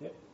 Yep.